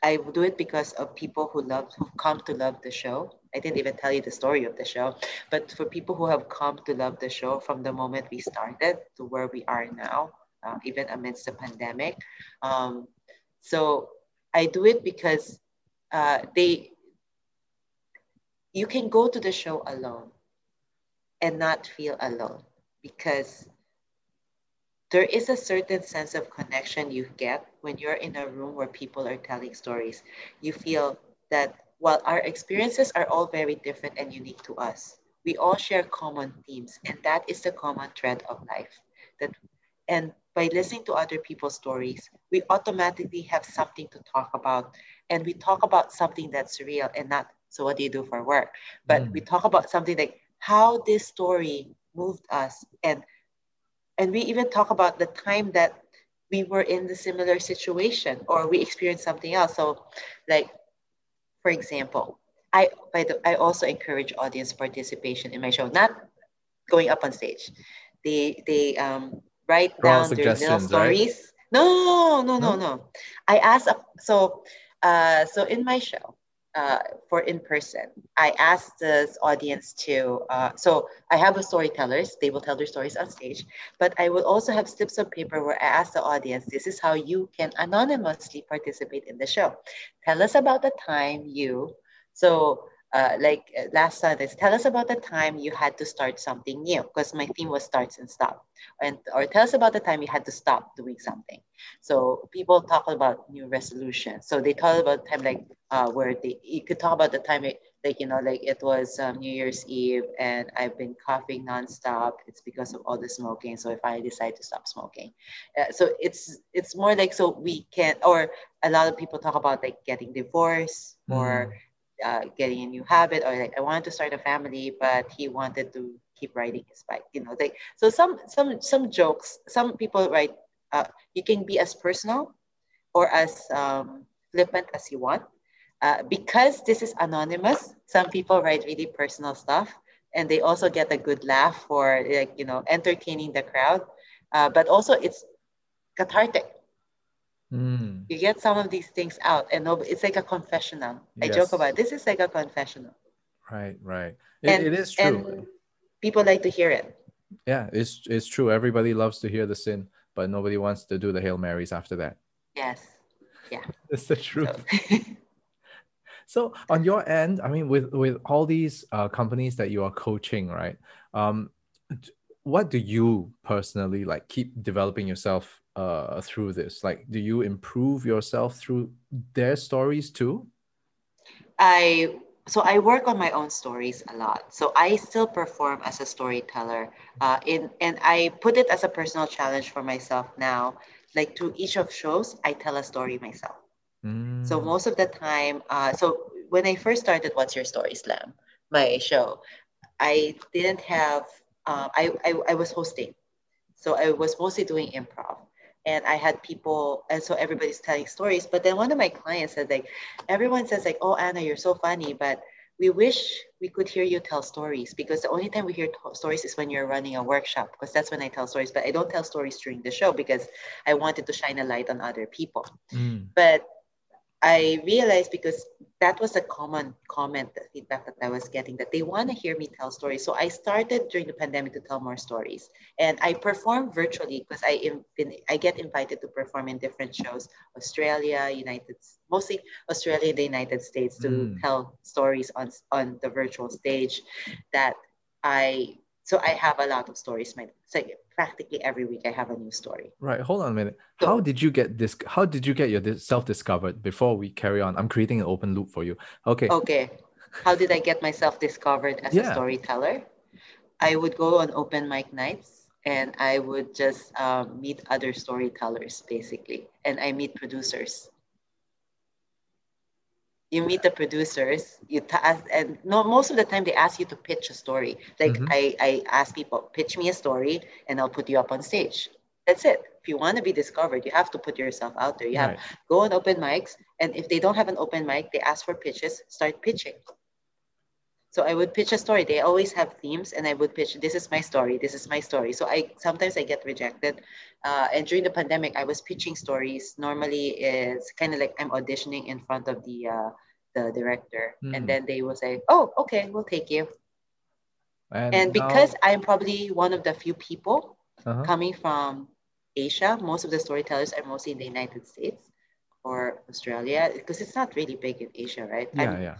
I do it because of people who love who've come to love the show. I didn't even tell you the story of the show, but for people who have come to love the show from the moment we started to where we are now, uh, even amidst the pandemic. Um, so I do it because uh, they you can go to the show alone and not feel alone because there is a certain sense of connection you get when you're in a room where people are telling stories. You feel that while our experiences are all very different and unique to us, we all share common themes, and that is the common thread of life. That and by listening to other people's stories, we automatically have something to talk about, and we talk about something that's real and not so what do you do for work, but mm. we talk about something like how this story moved us. And and we even talk about the time that we were in the similar situation or we experienced something else. So like for example i by the i also encourage audience participation in my show not going up on stage. They they um write down their little stories right? no no no no no i ask so uh so in my show uh, for in person, I asked the audience to, uh, so I have a storytellers, they will tell their stories on stage, but I will also have slips of paper where I ask the audience, this is how you can anonymously participate in the show. Tell us about the time you, so uh, like uh, last Sunday, tell us about the time you had to start something new because my theme was starts and stop. And or tell us about the time you had to stop doing something. So people talk about new resolutions. So they talk about time like uh, where they you could talk about the time it, like you know like it was um, New Year's Eve and I've been coughing nonstop. It's because of all the smoking. So if I decide to stop smoking, uh, so it's it's more like so we can or a lot of people talk about like getting divorced mm. or uh, getting a new habit or like I wanted to start a family, but he wanted to keep riding his bike. You know, like so some some some jokes. Some people write. Uh, you can be as personal or as um, flippant as you want. Uh, because this is anonymous, some people write really personal stuff, and they also get a good laugh for like you know entertaining the crowd. Uh, but also it's cathartic Mm. You get some of these things out, and it's like a confessional. Yes. I joke about it. this is like a confessional. Right, right. It, and, it is true. And people like to hear it. Yeah, it's it's true. Everybody loves to hear the sin, but nobody wants to do the hail marys after that. Yes. Yeah. it's the truth. So. so on your end, I mean, with with all these uh, companies that you are coaching, right? Um, what do you personally like keep developing yourself uh, through this? Like, do you improve yourself through their stories too? I so I work on my own stories a lot. So I still perform as a storyteller. Uh, in and I put it as a personal challenge for myself now. Like to each of shows, I tell a story myself. Mm. So most of the time, uh, so when I first started What's Your Story Slam, my show, I didn't have. Uh, I, I I was hosting, so I was mostly doing improv and I had people, and so everybody's telling stories. But then one of my clients said, like, everyone says, like, oh, Anna, you're so funny, but we wish we could hear you tell stories because the only time we hear t- stories is when you're running a workshop because that's when I tell stories. But I don't tell stories during the show because I wanted to shine a light on other people. Mm. But I realized because that was a common comment, the feedback that I was getting, that they want to hear me tell stories. So I started during the pandemic to tell more stories, and I perform virtually because I been, I get invited to perform in different shows, Australia, United, mostly Australia, the United States, to mm. tell stories on on the virtual stage. That I so I have a lot of stories. My so practically every week I have a new story. Right. Hold on a minute. So, how did you get this? How did you get your self discovered? Before we carry on, I'm creating an open loop for you. Okay. Okay. How did I get myself discovered as yeah. a storyteller? I would go on open mic nights and I would just um, meet other storytellers basically, and I meet producers you meet the producers you task and no most of the time they ask you to pitch a story. Like mm-hmm. I, I ask people pitch me a story and i'll put you up on stage. That's it. If you want to be discovered you have to put yourself out there. You have right. go on open mics and if they don't have an open mic they ask for pitches start pitching So I would pitch a story. They always have themes, and I would pitch, "This is my story. This is my story." So I sometimes I get rejected, uh, and during the pandemic, I was pitching stories. Normally, it's kind of like I'm auditioning in front of the uh, the director, Mm. and then they will say, "Oh, okay, we'll take you." And, And now- because I'm probably one of the few people Uh-huh. coming from Asia, most of the storytellers are mostly in the United States or Australia because it's not really big in Asia, right? yeah, I'm- yeah.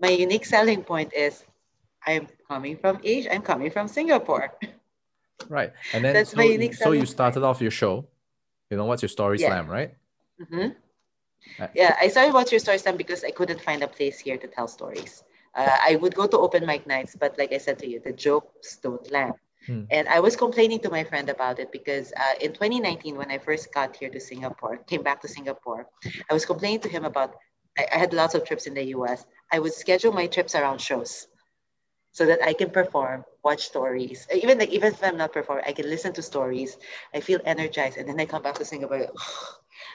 My unique selling point is I'm coming from Asia, I'm coming from Singapore. Right. And then That's so, my unique so you started off your show. You know, what's your story Yeah. slam, right? Mhm. Uh, Yeah, I started What's Your Story Slam because I couldn't find a place here to tell stories. Uh, I would go to open mic nights, but like I said to you, the jokes don't land. Hmm. And I was complaining to my friend about it because uh, in 2019, when I first got here to Singapore, came back to Singapore, I was complaining to him about I, I had lots of trips in the US. I would schedule my trips around shows so that I can perform, watch stories. Even like even if I'm not performing, I can listen to stories. I feel energized, and then I come back to Singapore.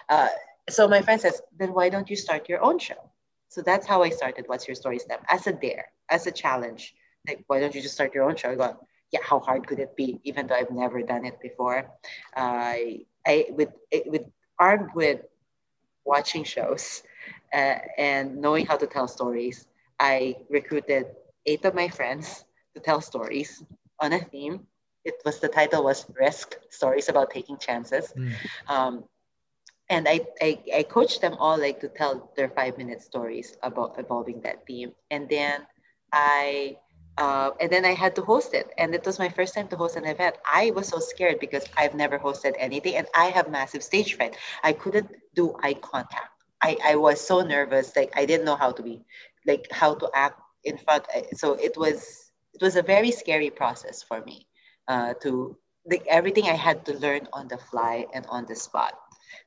Uh, so my friend says, then why don't you start your own show? So that's how I started. What's your story step? As a dare, as a challenge. Like, why don't you just start your own show? I go, yeah, how hard could it be? Even though I've never done it before. I, I with with armed with watching shows uh, and knowing how to tell stories, I recruited eight of my friends to tell stories on a theme. It was the title was Risk Stories about taking chances. Mm. Um, and I, I I coached them all like to tell their five minute stories about evolving that theme. And then I uh, and then I had to host it. And it was my first time to host an event. I was so scared because I've never hosted anything and I have massive stage fright. I couldn't do eye contact. I, I was so nervous. Like I didn't know how to be like how to act in front. So it was it was a very scary process for me uh, to like everything I had to learn on the fly and on the spot.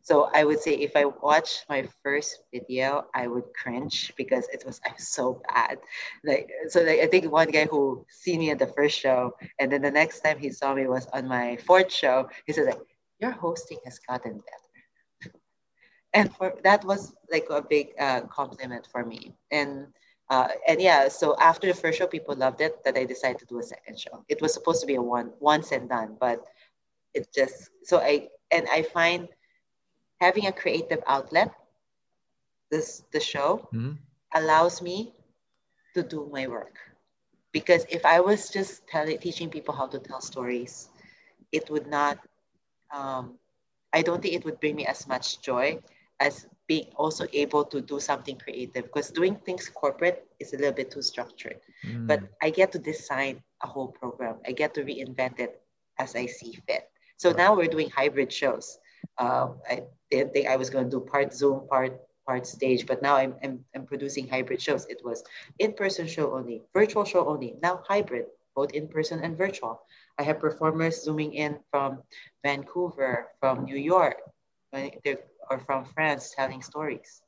So I would say if I watch my first video, I would cringe because it was I'm so bad. Like so like I think one guy who seen me at the first show and then the next time he saw me was on my fourth show, he said like, your hosting has gotten better. And for that was like a big uh, compliment for me. And uh, and yeah, so after the first show, people loved it. That I decided to do a second show. It was supposed to be a one once and done, but it just so I and I find having a creative outlet, this the show Mhm. allows me to do my work. Because if I was just telling teaching people how to tell stories, it would not. Um, I don't think it would bring me as much joy as being also able to do something creative. Because doing things corporate is a little bit too structured Mm. but I get to design a whole program. I get to reinvent it as I see fit. So now we're doing hybrid shows. Um, I didn't think I was going to do part Zoom, part part stage, but now I'm, I'm, I'm producing hybrid shows. It was in-person show only, virtual show only, now hybrid, both in-person and virtual. I have performers zooming in from Vancouver, from New York, when they're- or from France telling stories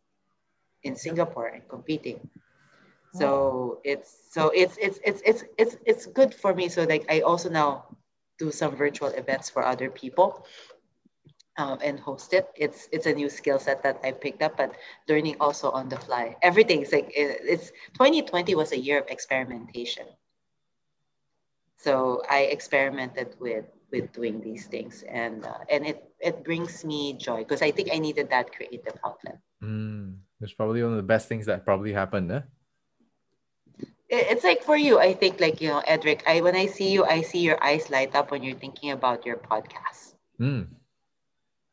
in Singapore and competing. So it's so it's it's it's it's it's it's good for me. So like i also now do some virtual events for other people um, and host it. It's it's a new skill set that i picked up but learning also on the fly. Everything's like it- it's 2020 was a year of experimentation. So i experimented with with doing these things and uh, and it it brings me joy because i think i needed that creative outlet Mm. It's probably one of the best things that probably happened, eh? it's like for you i think like you know edric i when i see you i see your eyes light up when you're thinking about your podcast Mm.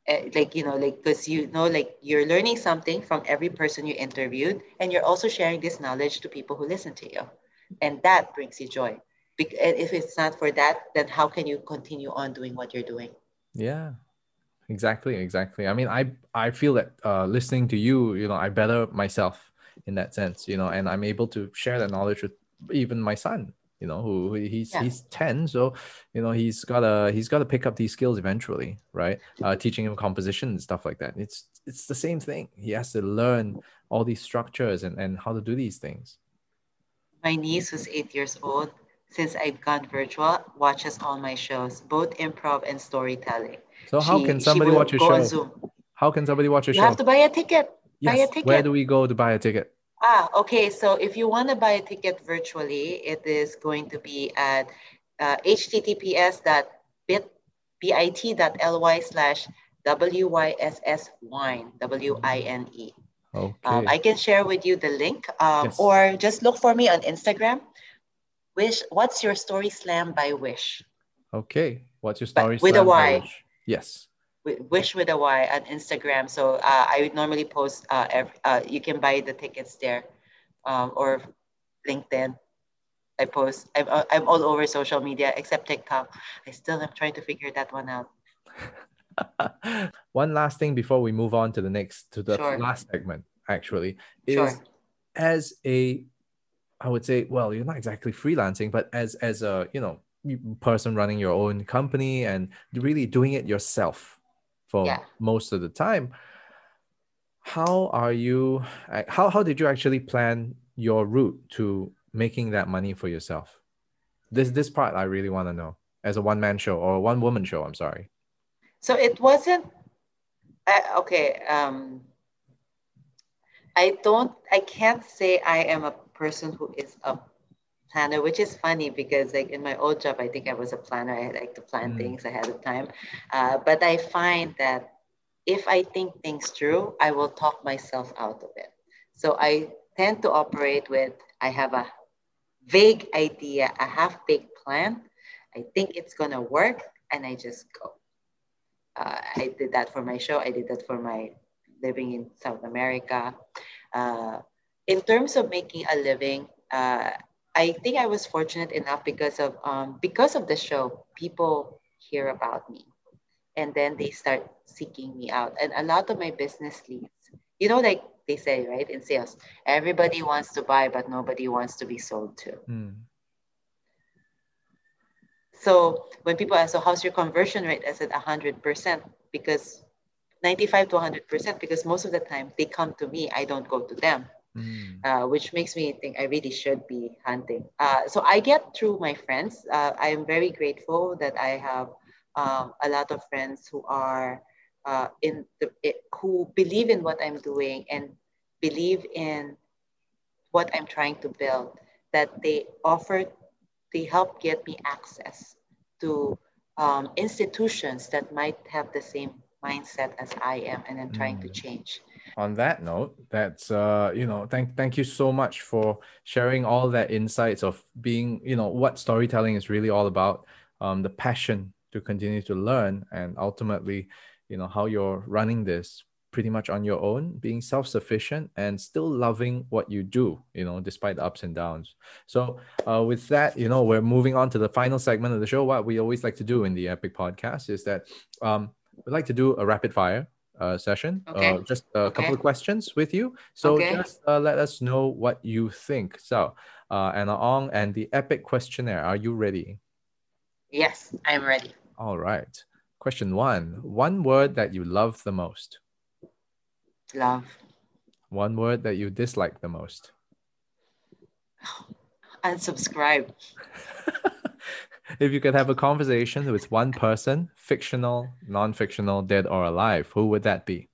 Eh, like you know like because you know like you're learning something from every person you interviewed and you're also sharing this knowledge to people who listen to you and that brings you joy and if it's not for that then how can you continue on doing what you're doing Yeah, exactly, exactly. I mean, I I feel that uh, listening to you, you know, I better myself in that sense, you know, and I'm able to share that knowledge with even my son, you know, who, he's Yeah. he's ten, so you know he's gotta he's gotta pick up these skills eventually, right? Uh, teaching him composition and stuff like that. It's it's the same thing. He has to learn all these structures and and how to do these things. my niece was eight years old since i've gone virtual watches all my shows both improv and storytelling So how She- can somebody watch your show? Zoom. How can somebody watch your you show? You have to buy a ticket buy a Yes. ticket Where do we go to buy a ticket? Ah, okay. So if you want to buy a ticket virtually, it is going to be at uh, https bit bit.ly slash wyss wine w i n e. Okay. Um, I can share with you the link, um, Yes. or just look for me on Instagram. Wish, what's your story slam by Wish? okay. What's your but story? with a Y. Wish? Yes. Wi- Wish with a Y on Instagram. So uh, I would normally post. Uh, every, uh, you can buy the tickets there, um, or LinkedIn. I post. I'm, uh, I'm all over social media except TikTok. I still am trying to figure that one out. One last thing before we move on to the next to the Sure. last segment actually is Sure. as a I would say well you're not exactly freelancing but as as a you know person running your own company and really doing it yourself for Yeah. most of the time how are you how how did you actually plan your route to making that money for yourself this this part I really want to know as a one man show or a one woman show I'm sorry So it wasn't uh, okay. Um, I don't. I can't say I am a person who is a planner, which is funny because like in my old job, I think I was a planner. I like to plan Mm. things ahead of time. Uh, but I find that if I think things through, I will talk myself out of it. So I tend to operate with I have a vague idea, a half-baked plan. I think it's gonna work, and I just go uh, I did that for my show. I did that for my living in South America. Uh, in terms of making a living, uh, I think I was fortunate enough because of um, because of the show. People hear about me, and then they start seeking me out. And a lot of my business leads, you know, like they say, right in sales, everybody wants to buy, but nobody wants to be sold to. Mm. So when people ask, so how's your conversion rate? I said 100% because 95 to 100% because most of the time they come to me, I don't go to them, Mm. uh, which makes me think I really should be hunting. Uh, so I get through my friends. Uh, I am very grateful that I have um, a lot of friends who are uh, in the, it, who believe in what I'm doing and believe in what I'm trying to build. That they offer, they help get me access to um, institutions that might have the same mindset as I am, and I'm trying to Mm. change. On that note that's uh you know thank thank you so much for sharing all that insights of being you know what storytelling is really all about um the passion to continue to learn and ultimately you know how you're running this pretty much on your own being self-sufficient and still loving what you do you know despite the ups and downs. So uh, with that you know we're moving on to the final segment of the show. What we always like to do in the epic podcast is that um we like to do a rapid fire uh, session. Okay. Uh, just a couple of questions with you. So Okay. just uh, let us know what you think. So, uh, Anna Ong and the epic questionnaire. Are you ready? Yes, I'm ready. All right. Question one One word that you love the most, Love. one word that you dislike the most. Unsubscribe. if you could have a conversation with one person, fictional, non fictional, dead or alive, who would that be?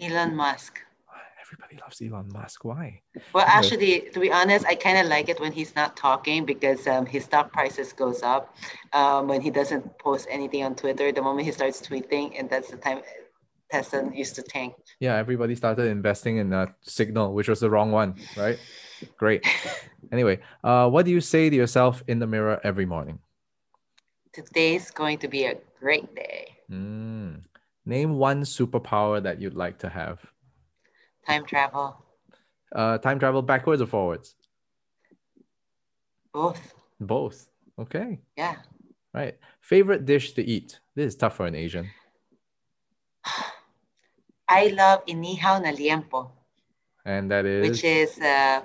Elon Musk. Everybody loves Elon Musk. Why? Well, actually, to be honest, I kind of like it when he's not talking because um, his stock prices goes up um, when he doesn't post anything on Twitter. The moment he starts tweeting, and that's the time Tesla used to tank. Yeah, everybody started investing in a signal, which was the wrong one, right? Great. Anyway, uh, what do you say to yourself in the mirror every morning? Today's going to be a great day. Mm. Name one superpower that you'd like to have. Time travel, Uh, time travel backwards or forwards? both. Both. Okay. Yeah. Right. Favorite dish to eat? This is tough for an Asian. I love inihaw na liempo, And that is. which is uh,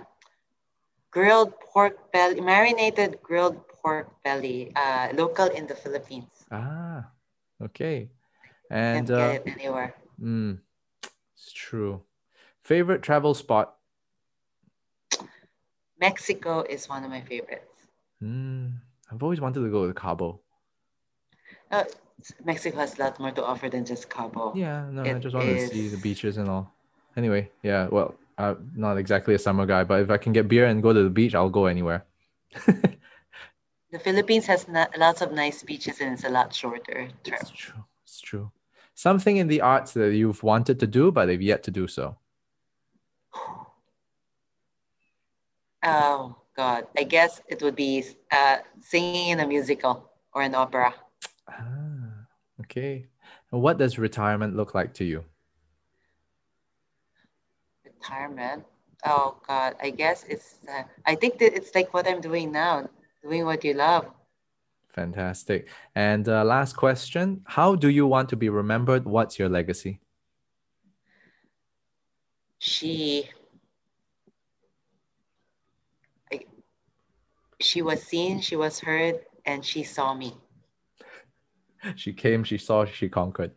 grilled pork belly, marinated grilled pork belly, uh, local in the Philippines. Ah, okay. Can't And uh, get it anywhere. mm, it's true. Favorite travel spot? Mexico is one of my favorites. Mm, I've always wanted to go to Cabo. Uh, Mexico has a lot more to offer than just Cabo. Yeah, no, I It just wanted to see the beaches and all. Anyway, yeah, well, uh, not exactly a summer guy, but if I can get beer and go to the beach, I'll go anywhere. the Philippines has lots of nice beaches and it's a lot shorter trip. It's true. It's true. Something in the arts that you've wanted to do, but they've yet to do so. Oh God, I guess it would be uh, singing in a musical or an opera. Ah, okay. And what does retirement look like to you? Retirement. Oh God, I guess it's. Uh, I think that it's like what I'm doing now, doing what you love. Fantastic. And uh, last question: How do you want to be remembered? What's your legacy? She she was seen, she was heard, and she saw me. She came, she saw, she conquered.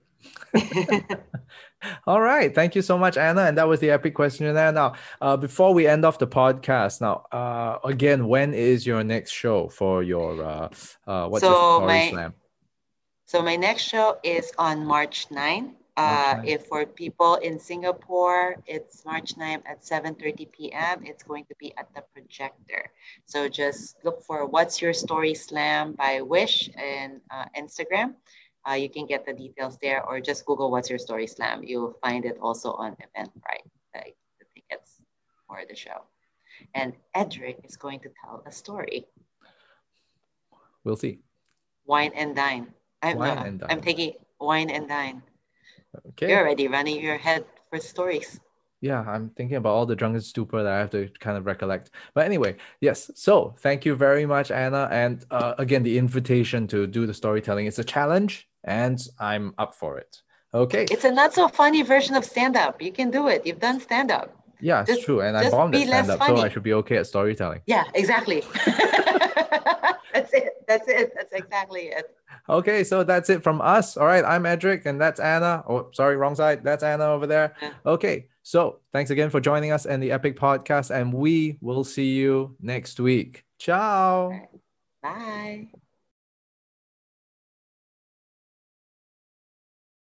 All right. Thank you so much, Anna. And that was the epic questionnaire. Now, uh, before we end off the podcast, now, uh, again, when is your next show for your, uh, uh, what's so your my, slam? So my next show is on March 9 uh, if for people in Singapore, it's March 9th at 7.30 p.m. It's going to be at the projector. So just look for What's Your Story Slam by Wish and uh, Instagram. Uh, you can get the details there or just Google What's Your Story Slam. You'll find it also on Eventbrite, like the tickets for the show. And Edric is going to tell a story. We'll see. Wine and dine. I'm, Wine no, and dine. I'm taking wine and dine. Okay. You're already running your head for stories. Yeah, I'm thinking about all the drunken stupor that I have to kind of recollect. But anyway, yes. So thank you very much, Anna. And uh, again, the invitation to do the storytelling is a challenge, and I'm up for it. Okay. It's a not so funny version of stand up. You can do it. You've done stand up. Yeah, it's just, true. And I bombed at stand up, so I should be okay at storytelling. Yeah, exactly. that's it. That's it. That's exactly it. Okay, so that's it from us. All right, I'm Edric, and that's Anna. Oh, sorry, wrong side. That's Anna over there. Okay, so thanks again for joining us and the Epic Podcast, and we will see you next week. Ciao. Bye.